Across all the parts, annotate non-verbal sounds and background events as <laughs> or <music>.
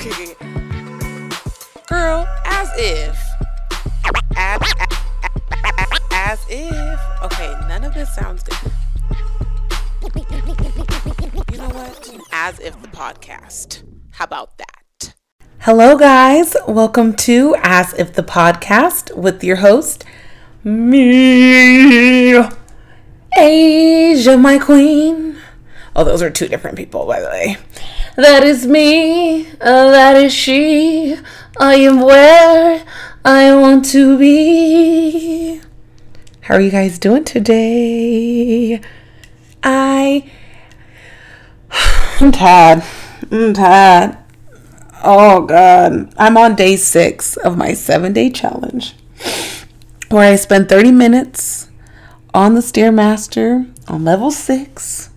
Girl, as if. As, as if. Okay, none of this sounds good. You know what? As if the podcast. How about that? Hello, guys. Welcome to As If the Podcast with your host, me, Asia, my queen. Oh, those are two different people, by the way. That is me. Uh, that is she. I am where I want to be. How are you guys doing today? I. <sighs> I'm tired. I'm tired. Oh, God. I'm on day six of my seven day challenge where I spend 30 minutes on the Stairmaster on level six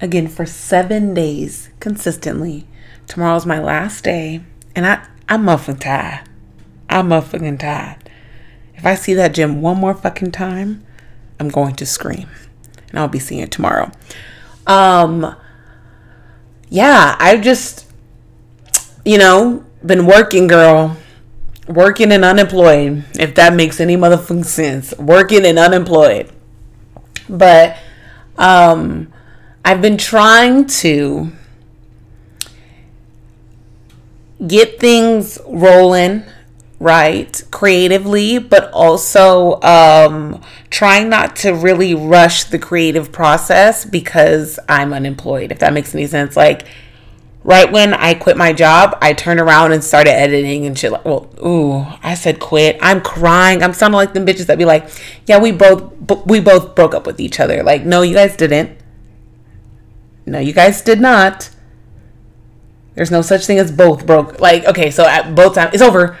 again for seven days consistently. Tomorrow's my last day, and I, I'm muffin tired. I'm motherfucking tired. If I see that gym one more fucking time, I'm going to scream. And I'll be seeing it tomorrow. Um yeah, I've just you know, been working, girl. Working and unemployed, if that makes any motherfucking sense. Working and unemployed. But um I've been trying to get things rolling right creatively but also um trying not to really rush the creative process because i'm unemployed if that makes any sense. Like right when i quit my job i turned around and started editing and shit. Like well ooh i said quit. I'm crying. I'm sounding like them bitches that be like yeah we both we both broke up with each other. Like no you guys didn't no, you guys did not. There's no such thing as both broke. Like, okay, so at both times it's over.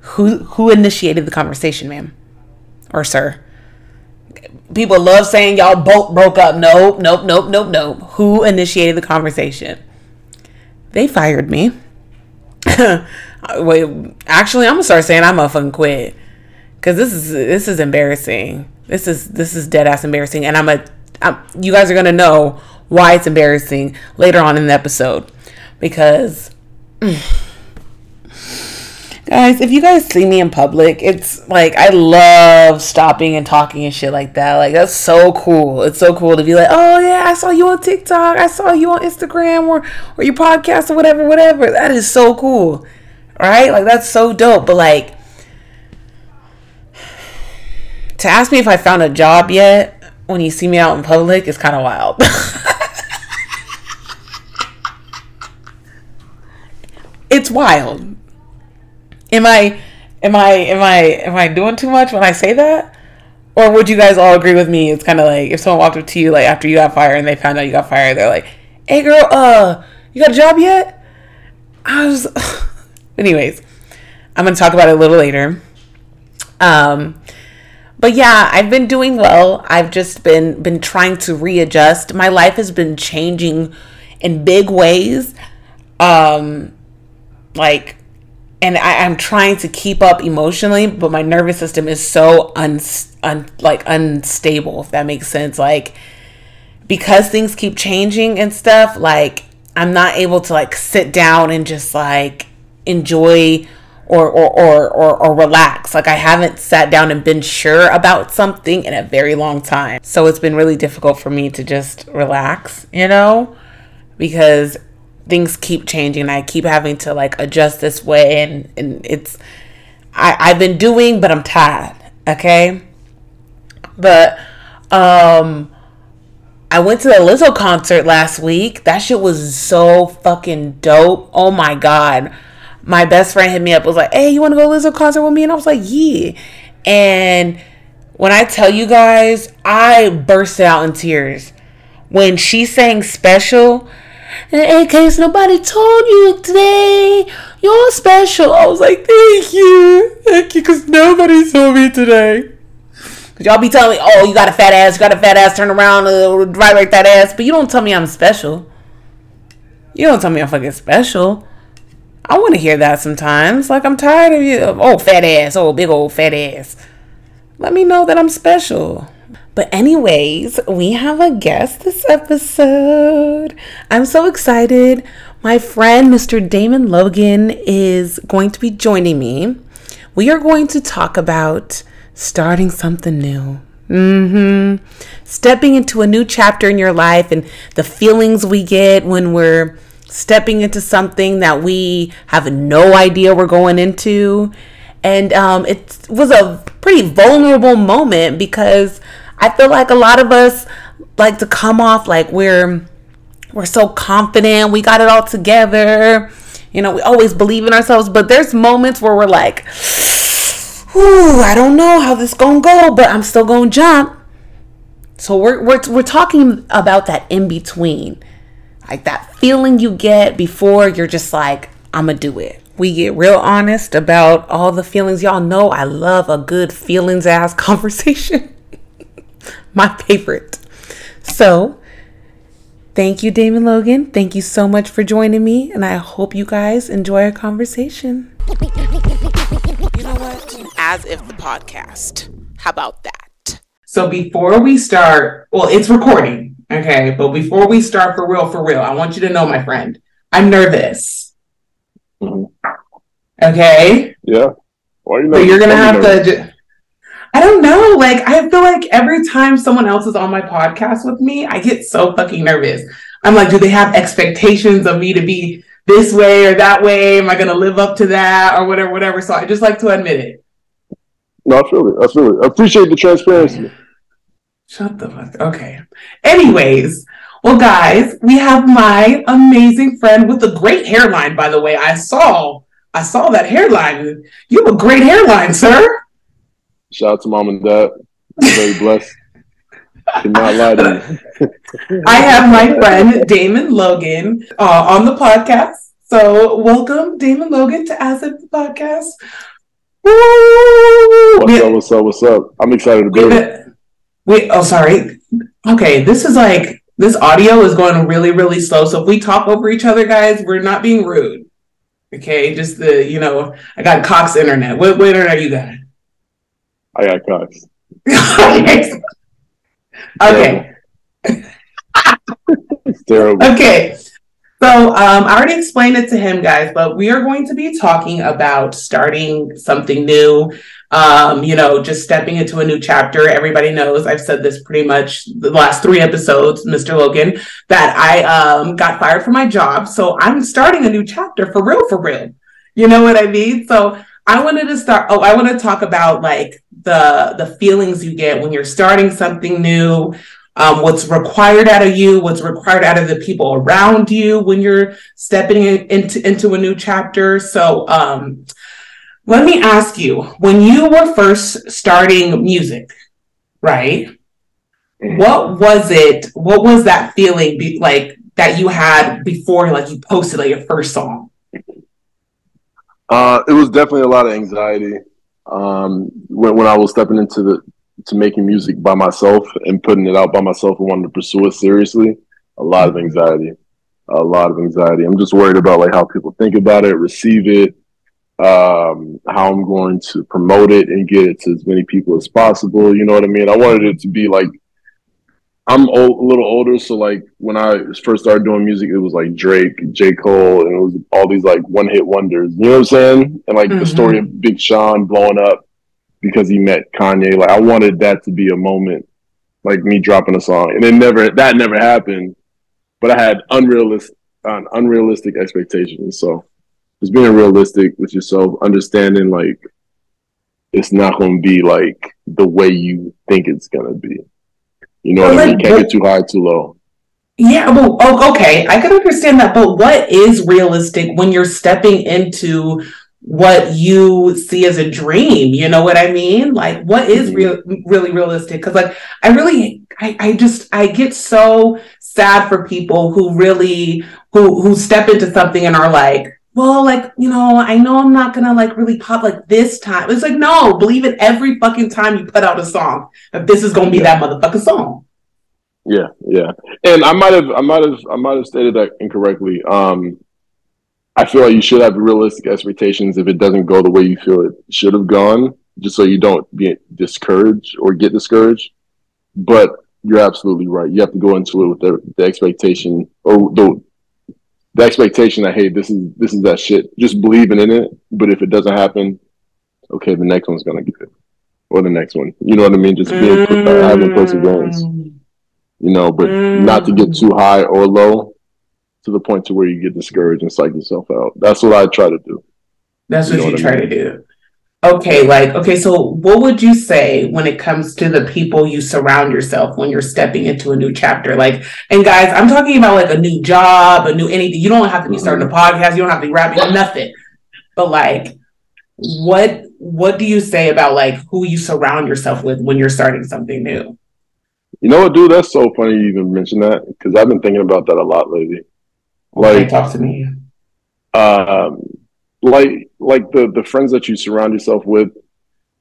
Who who initiated the conversation, ma'am? Or sir? People love saying y'all both broke up. Nope, nope, nope, nope, nope. Who initiated the conversation? They fired me. <laughs> Wait, actually, I'm gonna start saying I'm gonna fucking quit because this is this is embarrassing. This is this is dead ass embarrassing, and I'm a. I'm, you guys are gonna know why it's embarrassing later on in the episode. Because, <sighs> guys, if you guys see me in public, it's like I love stopping and talking and shit like that. Like, that's so cool. It's so cool to be like, oh, yeah, I saw you on TikTok. I saw you on Instagram or, or your podcast or whatever, whatever. That is so cool. Right? Like, that's so dope. But, like, <sighs> to ask me if I found a job yet when you see me out in public is kind of wild. <laughs> it's wild. Am I am I am I am I doing too much when I say that? Or would you guys all agree with me? It's kind of like if someone walked up to you like after you got fired and they found out you got fired, they're like, "Hey girl, uh, you got a job yet?" I was <sighs> anyways, I'm going to talk about it a little later. Um but yeah, I've been doing well. I've just been been trying to readjust. My life has been changing in big ways. Um like and I, am trying to keep up emotionally, but my nervous system is so un, un like unstable, if that makes sense. Like because things keep changing and stuff, like I'm not able to like sit down and just like enjoy or or, or or or relax. Like I haven't sat down and been sure about something in a very long time. So it's been really difficult for me to just relax, you know? Because things keep changing and I keep having to like adjust this way and, and it's I, I've been doing but I'm tired. Okay. But um I went to the Lizzo concert last week. That shit was so fucking dope. Oh my god. My best friend hit me up was like, Hey, you wanna go to Lizzo concert with me? And I was like, Yeah. And when I tell you guys, I burst out in tears. When she sang special, in case nobody told you today, you're special. I was like, thank you. Thank you, because nobody told me today. Because y'all be telling me, oh, you got a fat ass, you got a fat ass, turn around, uh, vibrate that ass. But you don't tell me I'm special. You don't tell me I'm fucking special. I want to hear that sometimes. Like, I'm tired of you. Oh, fat ass. Oh, big old fat ass. Let me know that I'm special. But, anyways, we have a guest this episode. I'm so excited. My friend, Mr. Damon Logan, is going to be joining me. We are going to talk about starting something new. Mm-hmm. Stepping into a new chapter in your life and the feelings we get when we're stepping into something that we have no idea we're going into. And um, it was a pretty vulnerable moment because I feel like a lot of us like to come off like we're we're so confident, we got it all together. You know, we always believe in ourselves, but there's moments where we're like, Ooh, I don't know how this gonna go, but I'm still gonna jump. So we're we're we're talking about that in between. Like that feeling you get before you're just like, I'm gonna do it. We get real honest about all the feelings. Y'all know I love a good feelings ass <laughs> conversation. My favorite. So, thank you, Damon Logan. Thank you so much for joining me, and I hope you guys enjoy our conversation. You know what? As if the podcast. How about that? So, before we start, well, it's recording, okay? But before we start for real, for real, I want you to know, my friend, I'm nervous. Mm-hmm. Okay? Yeah. Why you So, you're gonna why you have to. ju- I don't know. Like, I feel like every time someone else is on my podcast with me, I get so fucking nervous. I'm like, do they have expectations of me to be this way or that way? Am I gonna live up to that or whatever, whatever? So I just like to admit it. No, I feel it. I feel it. I appreciate the transparency. Shut the fuck. Okay. Anyways, well, guys, we have my amazing friend with a great hairline. By the way, I saw, I saw that hairline. You have a great hairline, sir. Shout out to mom and dad. I'm very blessed. Cannot lie to you. I have my friend Damon Logan uh, on the podcast. So welcome, Damon Logan, to As If the Podcast. Woo! What's up? What's up? What's up? I'm excited to be Wait, here. wait, oh, sorry. Okay, this is like, this audio is going really, really slow. So if we talk over each other, guys, we're not being rude. Okay, just the, you know, I got Cox internet. What, what internet are you got? I got Cox. <laughs> okay. It's terrible. <laughs> Okay. So um, I already explained it to him, guys, but we are going to be talking about starting something new. Um, you know, just stepping into a new chapter. Everybody knows I've said this pretty much the last three episodes, Mr. Logan, that I um, got fired from my job. So I'm starting a new chapter for real, for real. You know what I mean? So I wanted to start. Oh, I want to talk about like the the feelings you get when you're starting something new um, what's required out of you, what's required out of the people around you when you're stepping in, into into a new chapter. So, um, let me ask you: when you were first starting music, right? What was it? What was that feeling be, like that you had before, like you posted like your first song? Uh, it was definitely a lot of anxiety um, when when I was stepping into the to making music by myself and putting it out by myself and wanting to pursue it seriously. A lot of anxiety, a lot of anxiety. I'm just worried about like how people think about it, receive it, um, how I'm going to promote it and get it to as many people as possible. You know what I mean? I wanted it to be like I'm old, a little older, so like when I first started doing music, it was like Drake, J. Cole, and it was all these like one hit wonders. You know what I'm saying? And like the Mhm. story of Big Sean blowing up because he met Kanye. Like I wanted that to be a moment, like me dropping a song, and it never that never happened. But I had unrealistic, uh, unrealistic expectations. So just being realistic with yourself, understanding like it's not going to be like the way you think it's going to be. You know But, what I mean? like, Can't what- get too high, too low. Yeah, well, oh, okay, I can understand that, but what is realistic when you're stepping into what you see as a dream? You know what I mean? Like, what is Mhm. real, really realistic? Because, like, I really, I, I just, I get so sad for people who really, who, who step into something and are like, well, like, you know, I know I'm not gonna like really pop like this time. It's like, no, believe it every fucking time you put out a song that this is gonna be that motherfucking song. Yeah, yeah. And I might have, I might have, I might have stated that incorrectly. Um, I feel like you should have realistic expectations if it doesn't go the way you feel it should have gone, just so you don't be discouraged or get discouraged. but you're absolutely right. You have to go into it with the, the expectation or the the expectation that hey, this is this is that shit. Just believing in it. But if it doesn't happen, okay, the next one's gonna get it, or the next one. You know what I mean? Just being mm. uh, having perseverance. You know, but mm. not to get too high or low to the point to where you get discouraged and psych yourself out. That's what I try to do. That's what you, what try I mean? to do. Okay, like, okay, so what would you say when it comes to the people you surround yourself when you're stepping into a new chapter? Like, and guys, I'm talking about like a new job, a new anything. You don't have to be starting a podcast, you don't have to be rapping, nothing. But like, what what do you say about like who you surround yourself with when you're starting something new? You know what, dude? That's so funny you even mentioned that because I've been thinking about that a lot lately. Like, okay, talk to me. Um, like like the the friends that you surround yourself with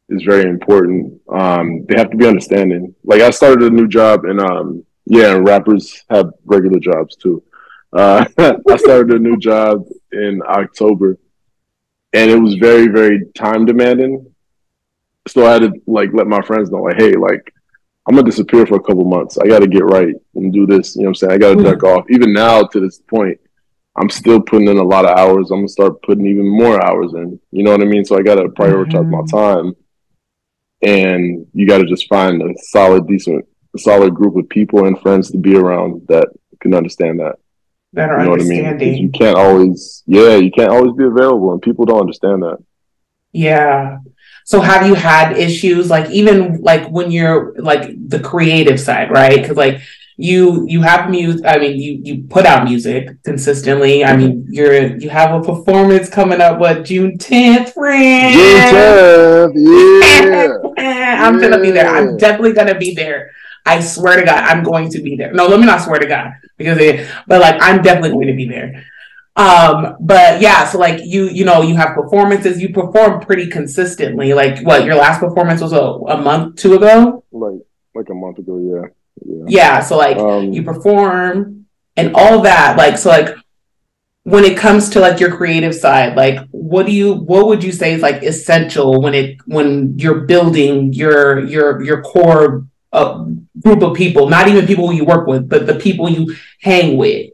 is very important. Um, they have to be understanding. Like I started a new job, and um, yeah, rappers have regular jobs too. Uh, <laughs> I started a new job in October, and it was very very time demanding. So I had to like let my friends know, like, hey, like I'm gonna disappear for a couple months. I got to get right and do this. You know what I'm saying? I got to mm-hmm. duck off. Even now, to this point, I'm still putting in a lot of hours. I'm gonna start putting even more hours in. You know what I mean? So I gotta prioritize mm-hmm. my time, and you gotta just find a solid, decent, a solid group of people and friends to be around that can understand that. That are you know understanding. What I mean? You can't always, yeah, you can't always be available, and people don't understand that. Yeah. So have you had issues like even like when you're like the creative side, right? Because like you you have music i mean you you put out music consistently. I mean you're you have a performance coming up what june 10th friend? June 10th yeah. <laughs> I'm yeah. gonna be there. I'm definitely gonna be there. I swear to god i'm going to be there. No let me not swear to god because it, but like i'm definitely going to be there. Um but yeah so like you you know you have performances. You perform pretty consistently. Like what your last performance was a, a month two ago? Like like a month ago yeah yeah. yeah so like um, you perform and all that like so like when it comes to like your creative side like what do you what would you say is like essential when it when you're building your your your core uh, group of people not even people you work with but the people you hang with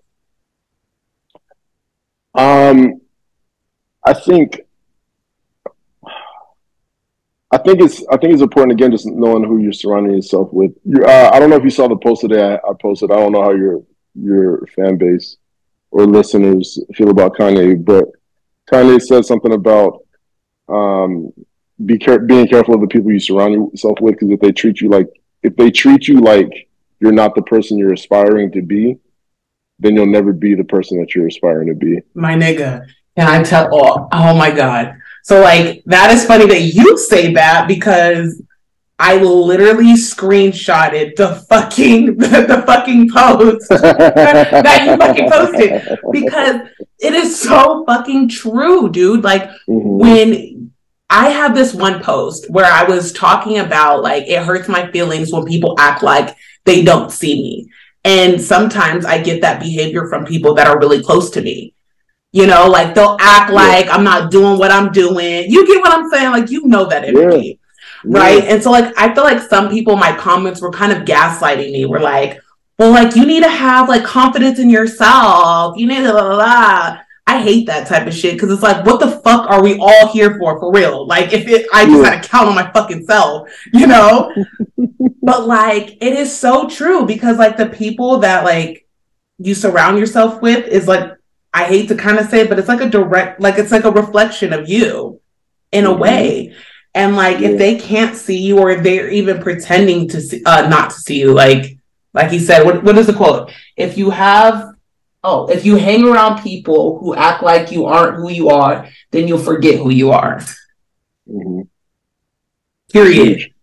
um i think I think it's I think it's important again just knowing who you're surrounding yourself with. Uh, I don't know if you saw the post today I, I, posted. I don't know how your your fan base or listeners feel about Kanye, but Kanye said something about um, be care- being careful of the people you surround yourself with because if they treat you like if they treat you like you're not the person you're aspiring to be, then you'll never be the person that you're aspiring to be. My nigga, can I tell? Oh, oh my god so like that is funny that you say that because I literally screenshotted the fucking the, <laughs> the fucking post <laughs> that you fucking posted because it is so fucking true, dude. Like mm-hmm. when I have this one post where I was talking about like it hurts my feelings when people act like they don't see me. And sometimes I get that behavior from people that are really close to me. You know, like they'll act like yeah. I'm not doing what I'm doing. You get what I'm saying? Like you know that energy. Yeah. Right. Yeah. And so like I feel like some people, my comments were kind of gaslighting me. We're like, well, like you need to have like confidence in yourself. You need to blah, blah, blah. I hate that type of shit because it's like, what the fuck are we all here for, for real? Like, if it, I just had to count on my fucking self, you know. <laughs> but like, it is so true because like the people that like you surround yourself with is like I hate to kind of say it, but it's like a direct, like it's like a reflection of you in a mm-hmm. way. And like yeah. if they can't see you or if they're even pretending to see, uh, not to see you, like like he said, what, what is the quote? If you have oh, if you hang around people who act like you aren't who you are, then you'll forget who you are. Mm-hmm. Period.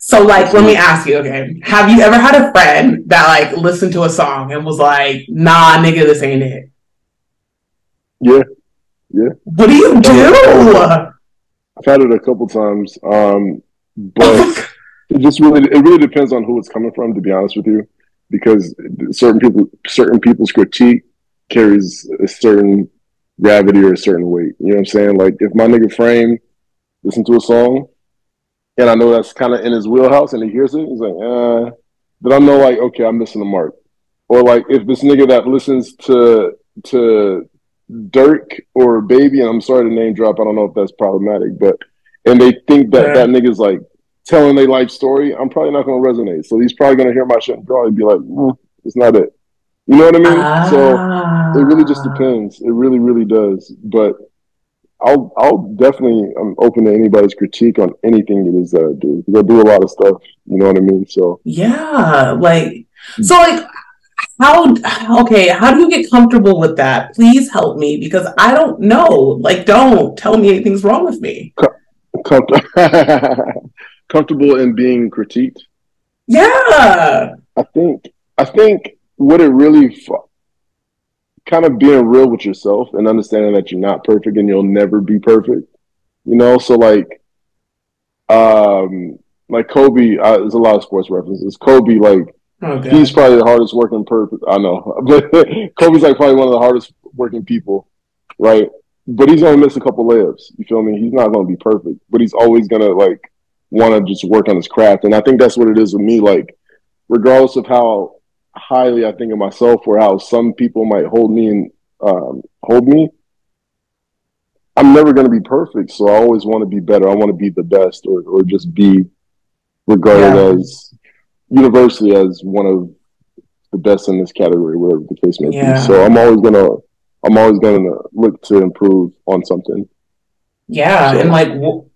So like let me ask you, okay, have you ever had a friend that like listened to a song and was like, nah, nigga, this ain't it? Yeah, yeah. What do you do? I've had it a couple times, um, but it just really it really depends on who it's coming from. To be honest with you, because certain people certain people's critique carries a certain gravity or a certain weight. You know what I'm saying? Like if my nigga Frame listen to a song and I know that's kind of in his wheelhouse, and he hears it, he's like, uh, then I know like, okay, I'm missing the mark. Or like if this nigga that listens to to Durk or Baby, and I'm sorry to name drop, I don't know if that's problematic, but and they think that yeah. that nigga's like telling their life story, I'm probably not gonna resonate. So he's probably gonna hear my shit and probably be like, mm, it's not it. You know what I mean? Ah. So it really just depends. It really, really does. But I'll I'll definitely I'm open to anybody's critique on anything it is that I do. because I do a lot of stuff. You know what I mean? So yeah, like so like how okay how do you get comfortable with that? Please help me because i don't know. Like don't tell me anything's wrong with me. Com- <laughs> comfortable in being critiqued? Yeah. I think i think what it really kind of being real with yourself and understanding that you're not perfect and you'll never be perfect. You know, so like, um, like Kobe, uh, there's a lot of sports references. Kobe, like, okay. he's probably the hardest working person. I know, <laughs> but Kobe's like probably one of the hardest working people, right? But he's gonna miss a couple layups. You feel me? He's not gonna be perfect, but he's always gonna like want to just work on his craft. And I think that's what it is with me. Like, regardless of how highly I think of myself or how some people might hold me and um, hold me. I'm never going to be perfect, so I always want to be better. I want to be the best, or or just be regarded yeah. as universally as one of the best in this category, whatever the case may yeah. be. So I'm always gonna I'm always gonna look to improve on something. Yeah, so. and like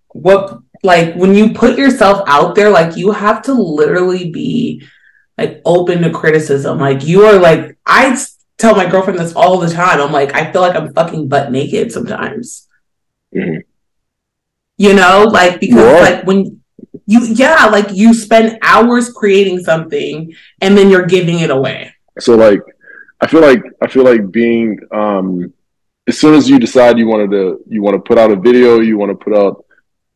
what like when you put yourself out there, like you have to literally be like open to criticism. Like you are like I tell my girlfriend this all the time. I'm like I feel like I'm fucking butt naked sometimes. Mm-hmm. You know, like because like when you yeah, like you spend hours creating something and then you're giving it away. So like I feel like I feel like being um as soon as you decide you wanted to you want to put out a video, you want to put out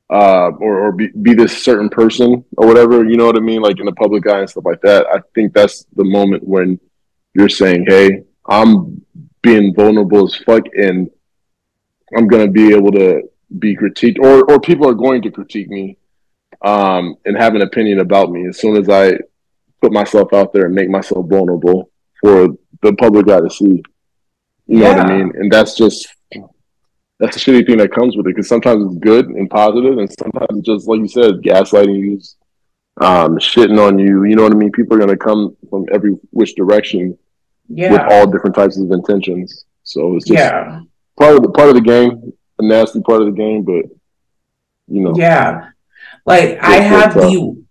uh, or, or be, be this certain person or whatever, you know what I mean? Like in the public eye and stuff like that. I think that's the moment when you're saying, Hey, I'm being vulnerable as fuck and I'm to be able to be critiqued or, or people are going to critique me, um, and have an opinion about me as soon as I put myself out there and make myself vulnerable for the public eye to see. You know what I mean? And that's just that's a shitty thing that comes with it because sometimes it's good and positive, and sometimes it's just like you said, gaslighting you, um, shitting on you. You know what I mean? People are gonna come from every which direction yeah. with all different types of intentions. So it's just yeah. part of the part of the game, a nasty part of the game, but you know, yeah. Like I have the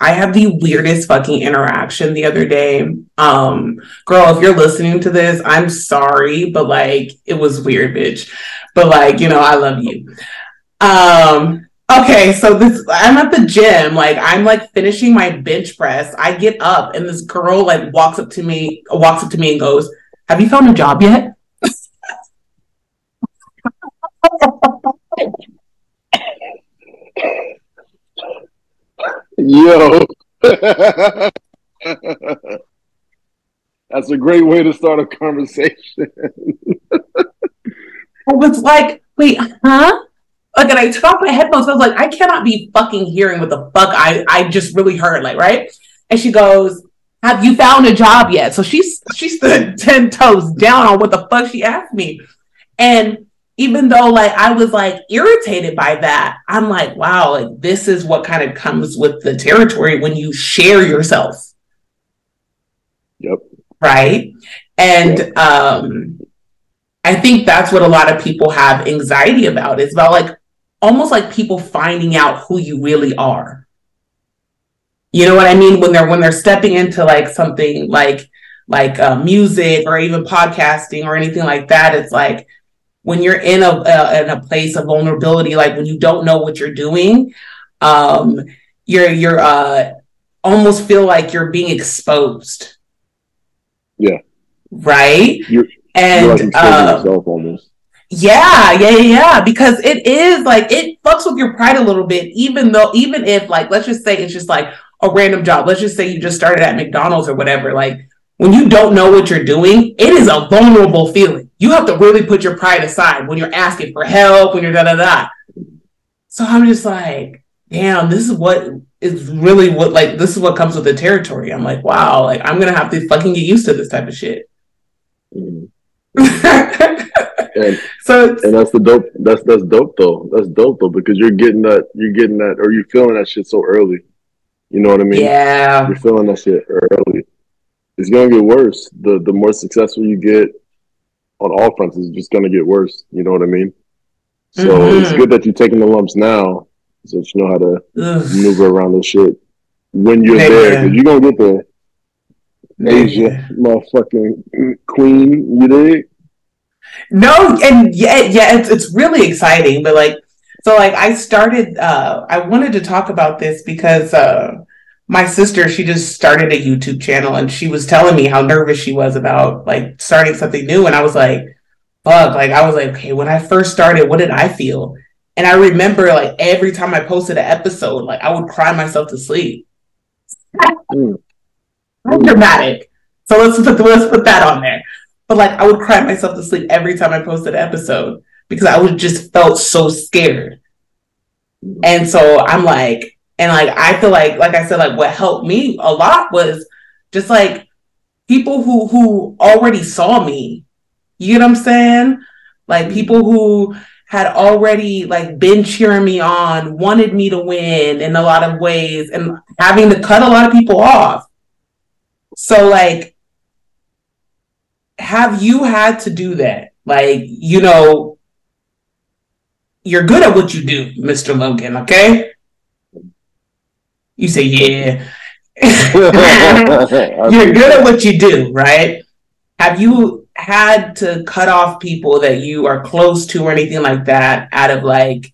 I have the weirdest fucking interaction the other day. Um, girl, if you're listening to this, I'm sorry, but like it was weird, bitch. But like, you know, I love you. Um, okay, so this I'm at the gym, like I'm like finishing my bench press. I get up and this girl like walks up to me, walks up to me and goes, Have you found a job yet? <laughs> <laughs> Yo. <laughs> That's a great way to start a conversation. <laughs> I was like, wait, huh? Like, and I took off my headphones. I was like, I cannot be fucking hearing what the fuck I, I just really heard, like, right? And she goes, Have you found a job yet? So she's she stood <laughs> 10 toes down on what the fuck she asked me. And even though like I was like irritated by that, I'm like, wow, like this is what kind of comes with the territory when you share yourself. Yep. Right. And yep. um I think that's what a lot of people have anxiety about. It's about like almost like people finding out who you really are. You know what I mean? When they're when they're stepping into like something like like uh, music or even podcasting or anything like that, it's like when you're in a, a, in a place of vulnerability, like when you don't know what you're doing, um, you're you're uh, almost feel like you're being exposed. Yeah. Right. You're, and you're like uh, almost. Yeah, yeah, yeah, because it is like it fucks with your pride a little bit, even though even if like let's just say it's just like a random job. Let's just say you just started at McDonald's or whatever. Like when you don't know what you're doing, it is a vulnerable feeling. You have to really put your pride aside when you're asking for help, when you're da da da. So I'm just like, damn, this is what is really what like this is what comes with the territory. I'm like, wow, like I'm gonna have to fucking get used to this type of shit. Mm-hmm. <laughs> and, so and that's the dope. That's that's dope though. That's dope though because you're getting that. You're getting that, or you're feeling that shit so early. You know what I mean? Yeah. You're feeling that shit early. It's gonna get worse. The the more successful you get on all fronts, it's just gonna get worse. You know what I mean? So mm-hmm. it's good that you're taking the lumps now, so that you know how to Ugh. maneuver around this shit when you're there. Because you're gonna get there. Asia, motherfucking queen, you dig? No, and yeah, yeah, it's it's really exciting. But like, so like, I started. uh I wanted to talk about this because uh my sister, she just started a YouTube channel, and she was telling me how nervous she was about like starting something new, and I was like, fuck, like I was like, okay, when I first started, what did I feel? And I remember like every time I posted an episode, like I would cry myself to sleep. Mm. dramatic. So let's put let's put that on there. But like I would cry myself to sleep every time I posted an episode because I would just felt so scared. And so I'm like, and like I feel like, like I said, like what helped me a lot was just like people who who already saw me. You get what I'm saying? Like mm-hmm. people who had already like been cheering me on, wanted me to win in a lot of ways, and having to cut a lot of people off. So like have you had to do that? Like, you know, you're good at what you do, Mr. Logan, okay? You say, yeah. <laughs> you're good at what you do, right? Have you had to cut off people that you are close to or anything like that out of like,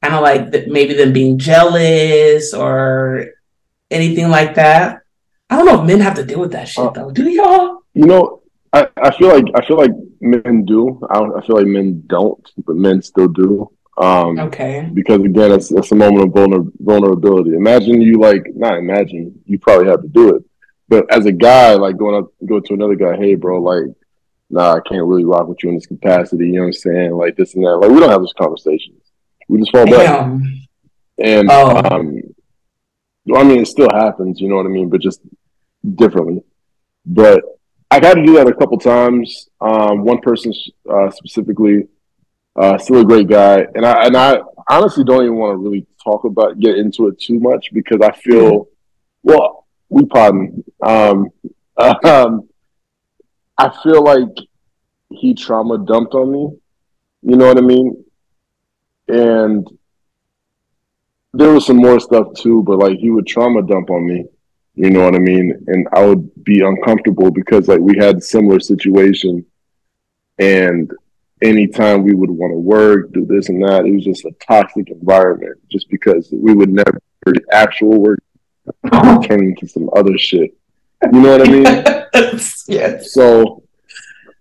kind of like the, maybe them being jealous or anything like that? I don't know if men have to deal with that shit uh, though. Do y'all? You know, I, I feel like I feel like men do. I, I feel like men don't, but men still do. Um, okay. Because again, it's it's a moment of vulner- vulnerability. Imagine you like not imagine you probably have to do it, but as a guy, like going up go to another guy, hey bro, like nah, I can't really rock with you in this capacity. You know what I'm saying? Like this and that. Like we don't have those conversations. We just fall back. And oh. um, I mean, it still happens. You know what I mean? But just differently. But I've had to do that a couple times. Um, one person uh, specifically, uh, still a great guy, and I and I honestly don't even want to really talk about get into it too much because I feel, mm-hmm. well, we pardon. Um, <laughs> um, I feel like he trauma dumped on me. You know what I mean? And there was some more stuff too, but like he would trauma dump on me you know what I mean? And I would be uncomfortable because like we had similar situation and anytime we would want to work, do this and that, it was just a toxic environment just because we would never actual work turn into some other shit. You know what I mean? yeah. So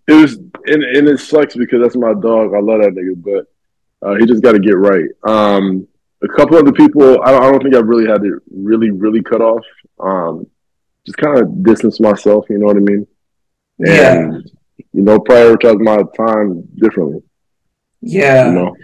it was and, and it sucks because that's my dog. I love that nigga, but uh, he just got to get right. Um, a couple other people, I don't, I don't think I've really had to really, really cut off. Um, just kind of distance myself, you know what I mean? Yeah. You know, prioritize my time differently. Yeah. You know?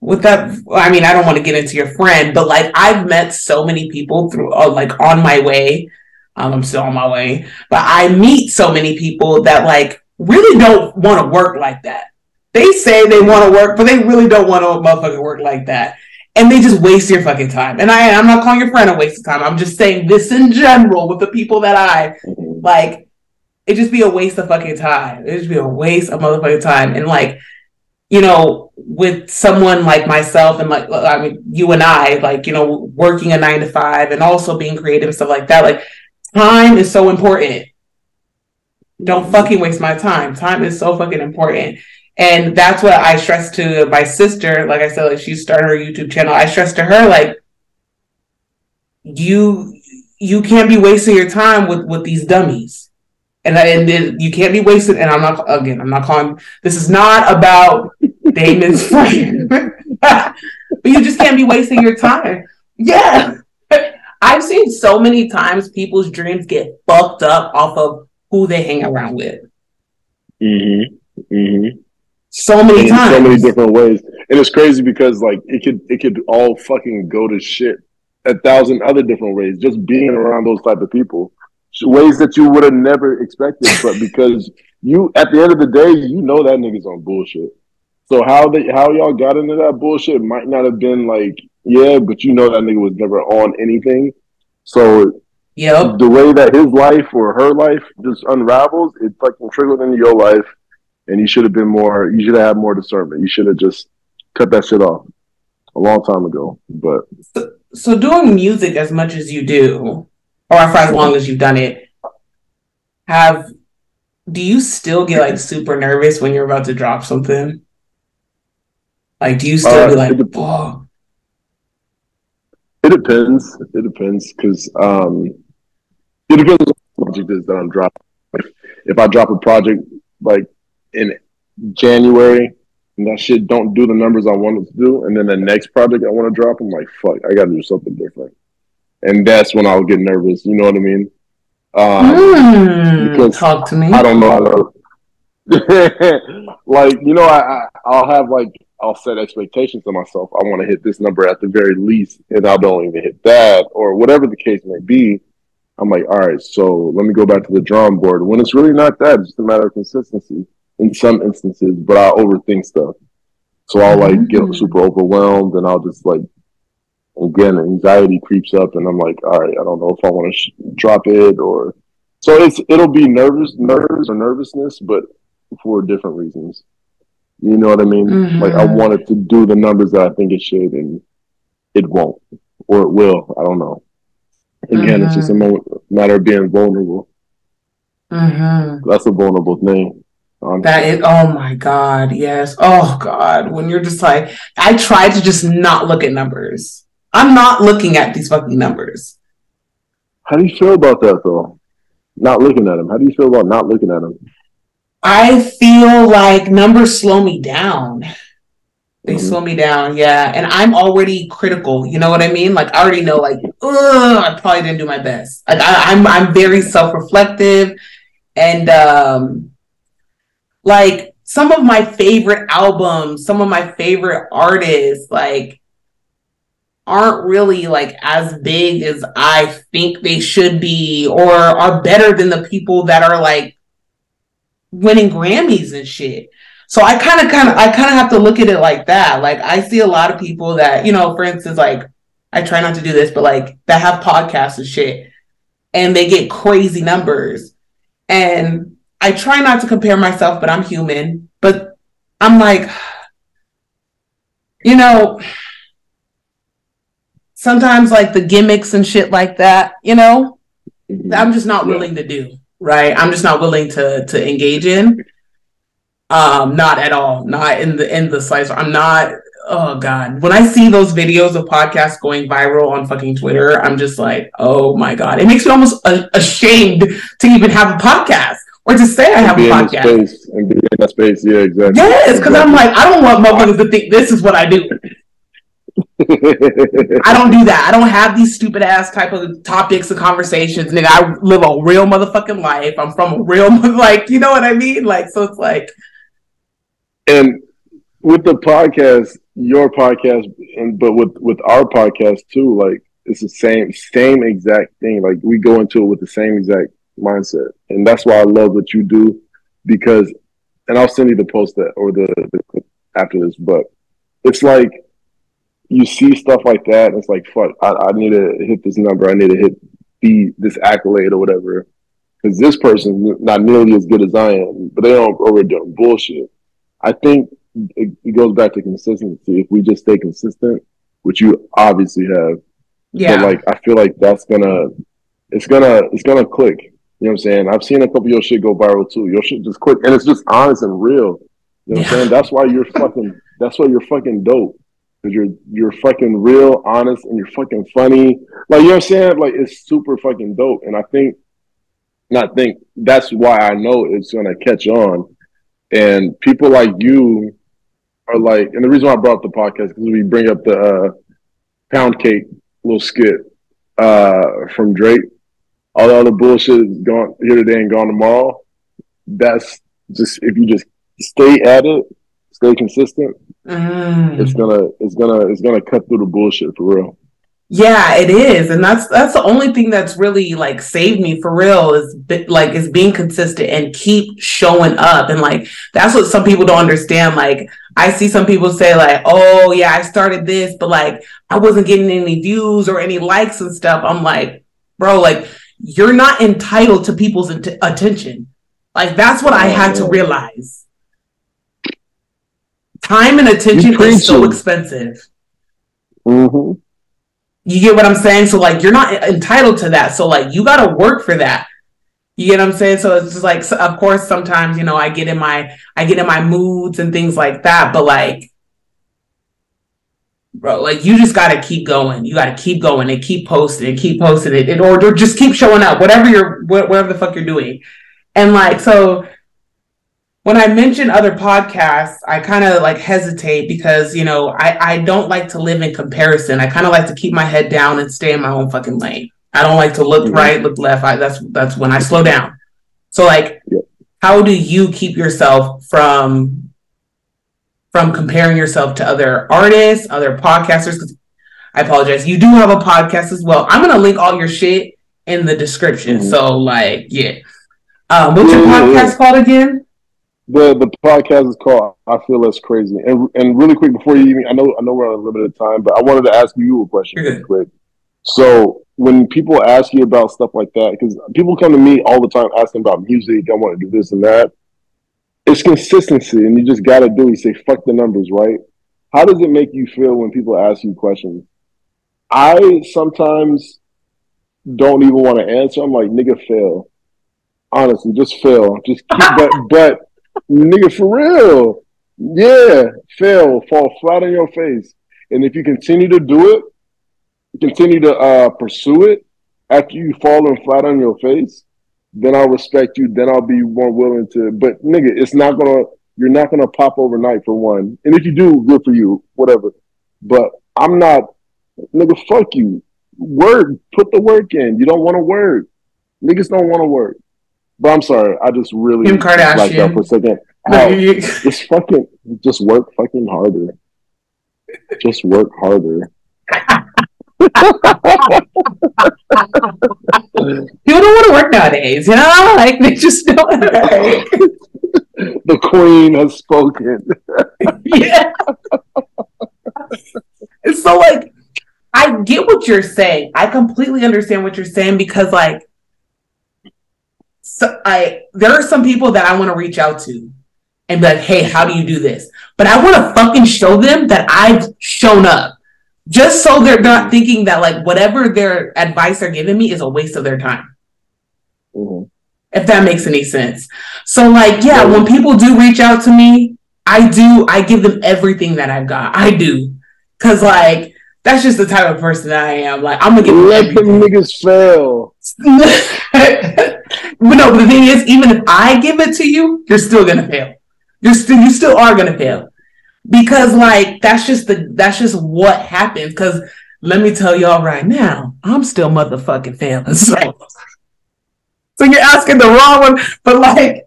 With that, I mean, I don't want to get into your friend, but like I've met so many people through, uh, like on my way. Um, I'm still on my way, but I meet so many people that like really don't want to work like that. They say they want to work, but they really don't want to motherfucking work like that and they just waste your fucking time. And I, I'm not calling your friend a waste of time. I'm just saying this in general with the people that I like. It just be a waste of fucking time. It just be a waste of motherfucking time. And like, you know, with someone like myself and like, I mean, you and I, like, you know, working a nine to five and also being creative and stuff like that. Like, time is so important. Don't fucking waste my time. Time is so fucking important. And that's what I stress to my sister. Like I said, like she started her YouTube channel. I stress to her, like, you you can't be wasting your time with with these dummies. And, and you can't be wasted. And I'm not again. I'm not calling. This is not about Damon's <laughs> friend. <laughs> but you just can't be wasting your time. Yeah, <laughs> I've seen so many times people's dreams get fucked up off of who they hang around with. Mm-hmm. Mm-hmm so many in times, so many different ways. and it's crazy because like it could it could all fucking go to shit a thousand other different ways. Just being around those type of people, ways that you would have never expected, but <laughs> because you at the end of the day, you know that nigga's on bullshit. So how they how y'all got into that bullshit might not have been like yeah, but you know that nigga was never on anything. So Yep. the way that his life or her life just unravels, it fucking trickled into your life, and you should have been more. You should have had more discernment. You should have just cut that shit off a long time ago. But So, so doing music as much as you do, or for as long as you've done it, have do you still get like super nervous when you're about to drop something? Like, do you still Uh, be like, it oh, it depends. It depends because um, it depends on what project is that I'm dropping. If, if I drop a project like in January and that shit don't do the numbers I wanted to do, and then the next project I want to drop, I'm like, fuck, I got to do something different. And that's when I'll get nervous. You know what I mean? Um, because talk to me. I don't know how to. <laughs> like you know, I, I I'll have like I'll set expectations to myself. I want to hit this number at the very least, and I don't even hit that, or whatever the case may be. I'm like, all right, so let me go back to the drawing board. When it's really not that, it's just a matter of consistency in some instances, but I overthink stuff. So I'll like get Mm. super overwhelmed, and I'll just like again anxiety creeps up, and I'm like, all right, I don't know if I want to sh- drop it or so it's it'll be nervous, nerves or nervousness, but for different reasons. You know what I mean? Mhm. Like I wanted to do the numbers that I think it should, and it won't, or it will. I don't know. Again, it's just a mo- matter of being vulnerable. Mm-hmm. That's a vulnerable thing. honestly. That is, oh my God, yes. Oh God, when you're just like, I try to just not look at numbers. I'm not looking at these fucking numbers. How do you feel about that though? Not looking at them. How do you feel about not looking at them? I feel like numbers slow me down. They Mhm. slow me down, yeah. And I'm already critical. You know what I mean? Like I already know, like, ugh, I probably didn't do my best. Like I, I'm, I'm very self-reflective, and um, like some of my favorite albums, some of my favorite artists, like aren't really like as big as I think they should be, or are better than the people that are like winning Grammys and shit. So I kind of, kind of, I kind of have to look at it like that. Like I see a lot of people that, you know, for instance, like I try not to do this, but like that have podcasts and shit, and they get crazy numbers. And I try not to compare myself, but I'm human. But I'm like, <sighs> you know, sometimes like the gimmicks and shit like that, you know, I'm just not willing to do. Right. I'm just not willing to to engage in. Um, not at all. Not in the in the slice. I'm not oh god. When I see those videos of podcasts going viral on fucking Twitter, I'm just like, oh my god. It makes me almost a- ashamed to even have a podcast or to say I have a be in the podcast. space and be in that space. Yeah, exactly. Yes, because I'm like, I don't want motherfuckers to think this is what I do. <laughs> I don't do that. I don't have these stupid ass type of topics and conversations. Nigga, I live a real motherfucking life. I'm from a real <laughs> like, you know what I mean? Like, so it's like, and with the podcast, your podcast, and but with with our podcast too, like it's the same same exact thing. Like we go into it with the same exact mindset, and that's why I love what you do because. And I'll send you the post that or the, the after this, but it's like you see stuff like that, and it's like fuck, I, I need to hit this number, I need to hit the this accolade or whatever, because this person's not nearly as good as I am, but they don't over doing bullshit. I think it, it goes back to consistency. If we just stay consistent, which you obviously have, yeah. but like I feel like that's gonna, it's gonna, it's gonna click. You know what I'm saying? I've seen a couple of your shit go viral too. Your shit just click, and it's just honest and real. You know what I'm saying? That's why you're fucking. That's why you're fucking dope. Because you're you're fucking real, honest, and you're fucking funny. Like you know what I'm saying? Like it's super fucking dope. And I think, not think that's why I know it's gonna catch on. And people like you are like, and the reason why I brought up the podcast because we bring up the uh, pound cake little skit uh, from Drake. All the other bullshit is gone here today and gone tomorrow. That's just if you just stay at it, stay consistent, Mm. it's gonna it's gonna it's gonna cut through the bullshit for real. Yeah, it is, and that's that's the only thing that's really like saved me for real is like is being consistent and keep showing up, and like that's what some people don't understand. Like I see some people say like, "Oh yeah, I started this, but like I wasn't getting any views or any likes and stuff." I'm like, bro, like you're not entitled to people's attention. Like that's what I had to realize. Time and attention is so expensive. hmm You get what I'm saying? So like you're not entitled to that. So like you got to work for that. You get what I'm saying? So it's just like so of course sometimes, you know, I get in my I get in my moods and things like that, but like bro, like you just got to keep going. You got to keep going and keep posting and keep posting it and, or, or just keep showing up whatever you're wh- whatever the fuck you're doing. And like so when I mention other podcasts, I kind of like hesitate because you know I I don't like to live in comparison. I kind of like to keep my head down and stay in my own fucking lane. I don't like to look Mhm. right, look left. I, that's that's when I slow down. So like, Yep. how do you keep yourself from from comparing yourself to other artists, other podcasters? 'Cause I apologize. You do have a podcast as well. I'm gonna link all your shit in the description. Mhm. So like, yeah. Um, what's your Yeah, yeah, podcast yeah. called again? The the podcast is called I Feel Less Crazy. And and really quick before you even I know I know we're on a limited time, but I wanted to ask you a question really quick. So when people ask you about stuff like that, because people come to me all the time asking about music, I want to do this and that. It's consistency, and you just got to do. You say, "Fuck the numbers," right? How does it make you feel when people ask you questions? I sometimes don't even want to answer. I'm like, "Nigga, fail." Honestly, just fail. Just keep, <laughs> but but nigga, for real, yeah, fail, fall flat on your face, and if you continue to do it, continue to uh, pursue it after you falling flat on your face, then I'll respect you. Then I'll be more willing to. But nigga, it's not gonna. You're not gonna pop overnight for one. And if you do, good for you. Whatever. But I'm not. Nigga, fuck you. Work. Put the work in. You don't want to work. Niggas don't want to work. But I'm sorry. I just really Kim like that Kardashian. for a second. <laughs> How- just fucking just work fucking harder. Just work harder. <laughs> People don't want to work nowadays, you know? <laughs> Like they just don't. The queen has spoken. yeah. It's so like I get what you're saying. I completely understand what you're saying because like so I there are some people that I want to reach out to and be like, hey, how do you do this? But I want to fucking show them that I've shown up. Just so they're not thinking that like whatever their advice they're giving me is a waste of their time. Mhm. if that makes any sense. So like, yeah, when people do reach out to me, I do, I give them everything that I've got. I do. Cause like, that's just the type of person that I am. Like, I'm gonna give Let them niggas fail. <laughs> but no, but the thing is, even if I give it to you, you're still gonna fail. You're still, you still are gonna fail. Because like, that's just the, that's just what happens. Cause let me tell y'all right now, I'm still motherfucking failing. <laughs> So, so you're asking the wrong one, but like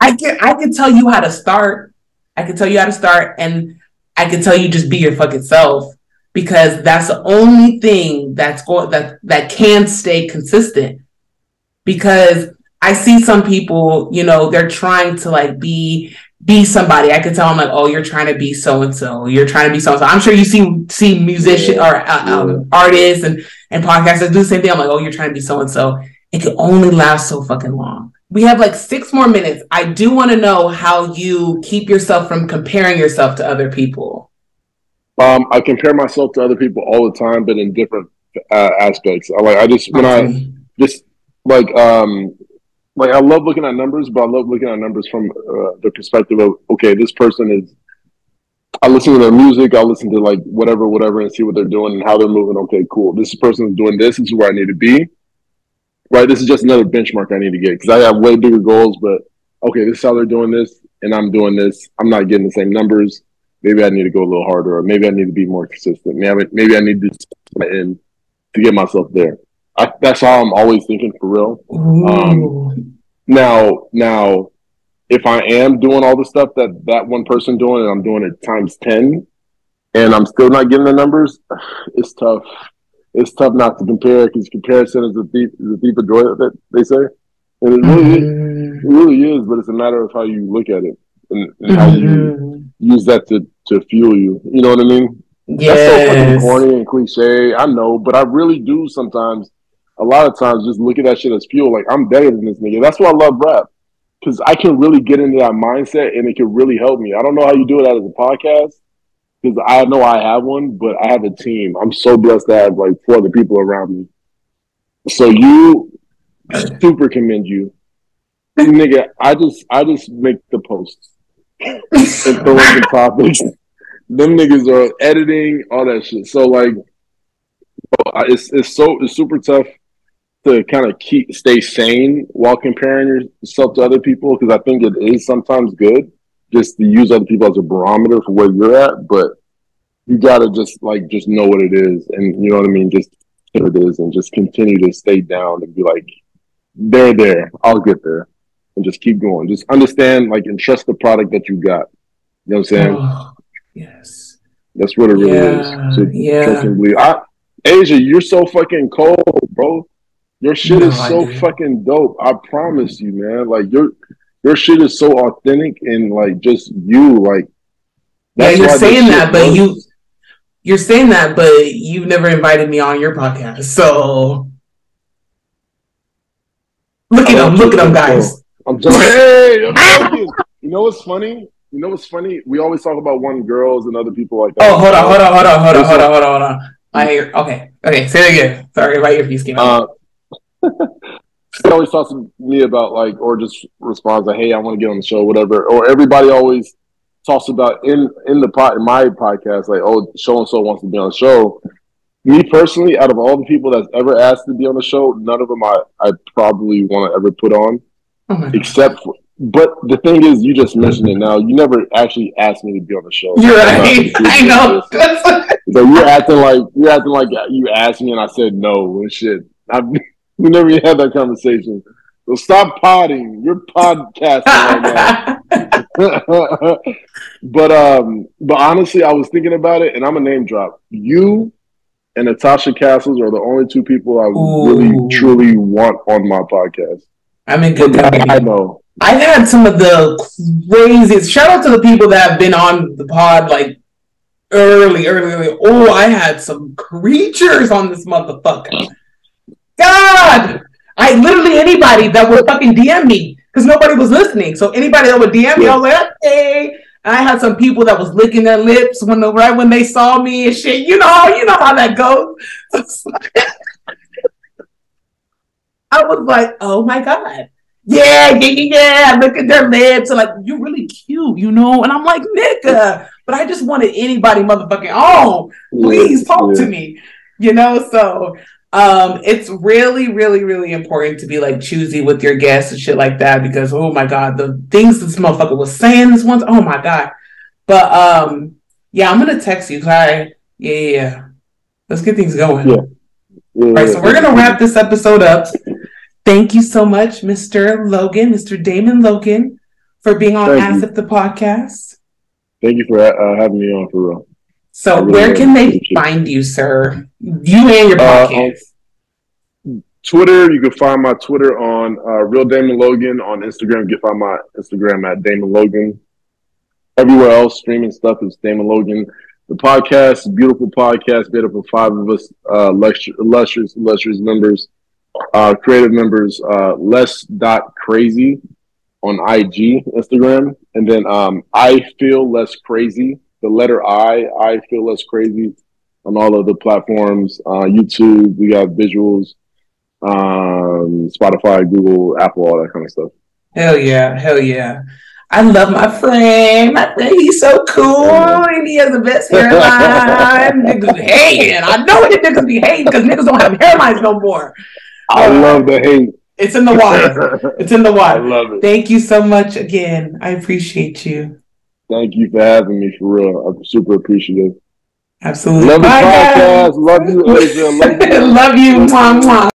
I can I can tell you how to start. I can tell you how to start and I can tell you just be your fucking self because that's the only thing that's going that that can stay consistent. Because I see some people, you know, they're trying to like be be somebody. I can tell them like, oh, you're trying to be so and so. You're trying to be so and so. I'm sure you see see musician or uh, um, artists and and podcasters do the same thing. I'm like, oh, you're trying to be so and so. It can only last so fucking long. We have like six more minutes. I do want to know how you keep yourself from comparing yourself to other people. Um, I compare myself to other people all the time, but in different uh, aspects. I like I just when I just like um like I love looking at numbers, but I love looking at numbers from uh, the perspective of okay, this person is. I listen to their music. I listen to like whatever, whatever, and see what they're doing and how they're moving. Okay, cool. This person is doing this. This is where I need to be. Right. This is just another benchmark I need to get because I have way bigger goals. But okay, this is how they're doing this, and I'm doing this. I'm not getting the same numbers. Maybe I need to go a little harder, or maybe I need to be more consistent. Maybe maybe I need to in to get myself there. I, that's how I'm always thinking for real. Um, Now, now, if I am doing all the stuff that that one person doing, and I'm doing it times ten, and I'm still not getting the numbers, <sighs> it's tough. It's tough not to compare because comparison is the thief, is the thief of joy that they say, and it really, Mm-hmm. it really is. But it's a matter of how you look at it and, and how you Mhm. use that to to fuel you. You know what I mean? That's so fucking corny and cliche. I know, but I really do sometimes. A lot of times, just look at that shit as fuel. Like I'm better than this nigga. That's why I love rap because I can really get into that mindset and it can really help me. I don't know how you do it out as a podcast because I know I have one, but I have a team. I'm so blessed to have like four other people around me. So you super commend you, nigga. I just I just make the posts <laughs> and throw in the topics. Them niggas are editing all that shit. So like, it's it's so it's super tough to kind of keep stay sane while comparing yourself to other people because I think it is sometimes good just to use other people as a barometer for where you're at, but you gotta just like just know what it is and you know what I mean, just what it is and just continue to stay down and be like, they're there, I'll get there. And just keep going. Just understand like and trust the product that you got. You know what I'm saying? Oh, yes. That's what it really Yeah, is. So yeah. trust and believe. I, Asia, you're so fucking cold, bro. Your shit No, is so fucking dope. I promise you, man. Like your your shit is so authentic and like just you. Like Yeah, you're saying that, but works. you you're saying that, but you've never invited me on your podcast. So look at them, look at them, guys. I'm joking. <laughs> Hey, I'm. You know what's funny? You know what's funny? We always talk about one girls and other people like that. Oh, hold on, hold on, hold on, hold on, hold on, hold on, hold on. I hear. Okay, okay. Say it again. Sorry, my earpiece came out. Uh, she always talks to me about like, or just responds like, "Hey, I want to get on the show," whatever. Or everybody always talks about in in the pot in my podcast, like, "Oh, so and so wants to be on the show." Me personally, out of all the people that's ever asked to be on the show, none of them I I probably want to ever put on, oh except for. But the thing is, you just mentioned it now. You never actually asked me to be on the show. You're right. <laughs> I know. <laughs> So you're acting like you're acting like you asked me and I said no and shit. I've we never even had that conversation. So stop potting. You're podcasting right now. <laughs> but um, but honestly, I was thinking about it, and I'm a name drop. You and Natasha Castles are the only two people I Ooh. really truly want on my podcast. I'm in good But I know. I've had some of the craziest. Shout out to the people that have been on the pod like early, early, early. Oh, I had some creatures on this motherfucker. God, I literally anybody that would fucking DM me because nobody was listening. So anybody that would DM me, I was like, hey. And I had some people that was licking their lips when the right when they saw me and shit. You know, you know how that goes. <laughs> I was like, oh my god yeah, yeah, yeah, yeah. Look at their lips. And like, you're really cute, you know? And I'm like, nigga, but I just wanted anybody motherfucking on. Please talk to me. You know, so um it's really, really, really important to be like choosy with your guests and shit like that because oh my god, the things this motherfucker was saying this once, oh my god. But um yeah, I'm gonna text you because yeah, yeah, yeah. Let's get things going. Yeah. Yeah, All right, so we're gonna wrap this episode up. Thank you so much, Mr. Logan, Mr. Damon Logan, for being on Thank As If the podcast. Thank you for uh, having me on for real. So, really where can they find you, sir? You and your Uh, podcast. Twitter, you can find my Twitter on uh, Real Damon Logan. On Instagram, you can find my Instagram at Damon Logan. Everywhere else, streaming stuff is Damon Logan. The podcast, beautiful podcast, made up of five of us, uh, lecture, illustrious, illustrious members, uh, creative members, uh, less dot crazy on IG, Instagram, and then um, I feel less crazy. The letter I, I feel less crazy on all of the platforms. Uh, YouTube, we got visuals um, Spotify, Google, Apple, all that kind of stuff. Hell yeah, hell yeah. I love my friend. My friend, he's so cool. And he has the best hairline. <laughs> niggas be hating. I know the niggas be hating because niggas don't have hairlines no more. I Uh, love the hate. It's in the water. <laughs> It's in the water. I love it. Thank you so much again. I appreciate you. Thank you for having me for real. I'm super appreciative. Absolutely. Love the podcast. Love you, Asia. Love you. <laughs> Love you. Mwah, mwah.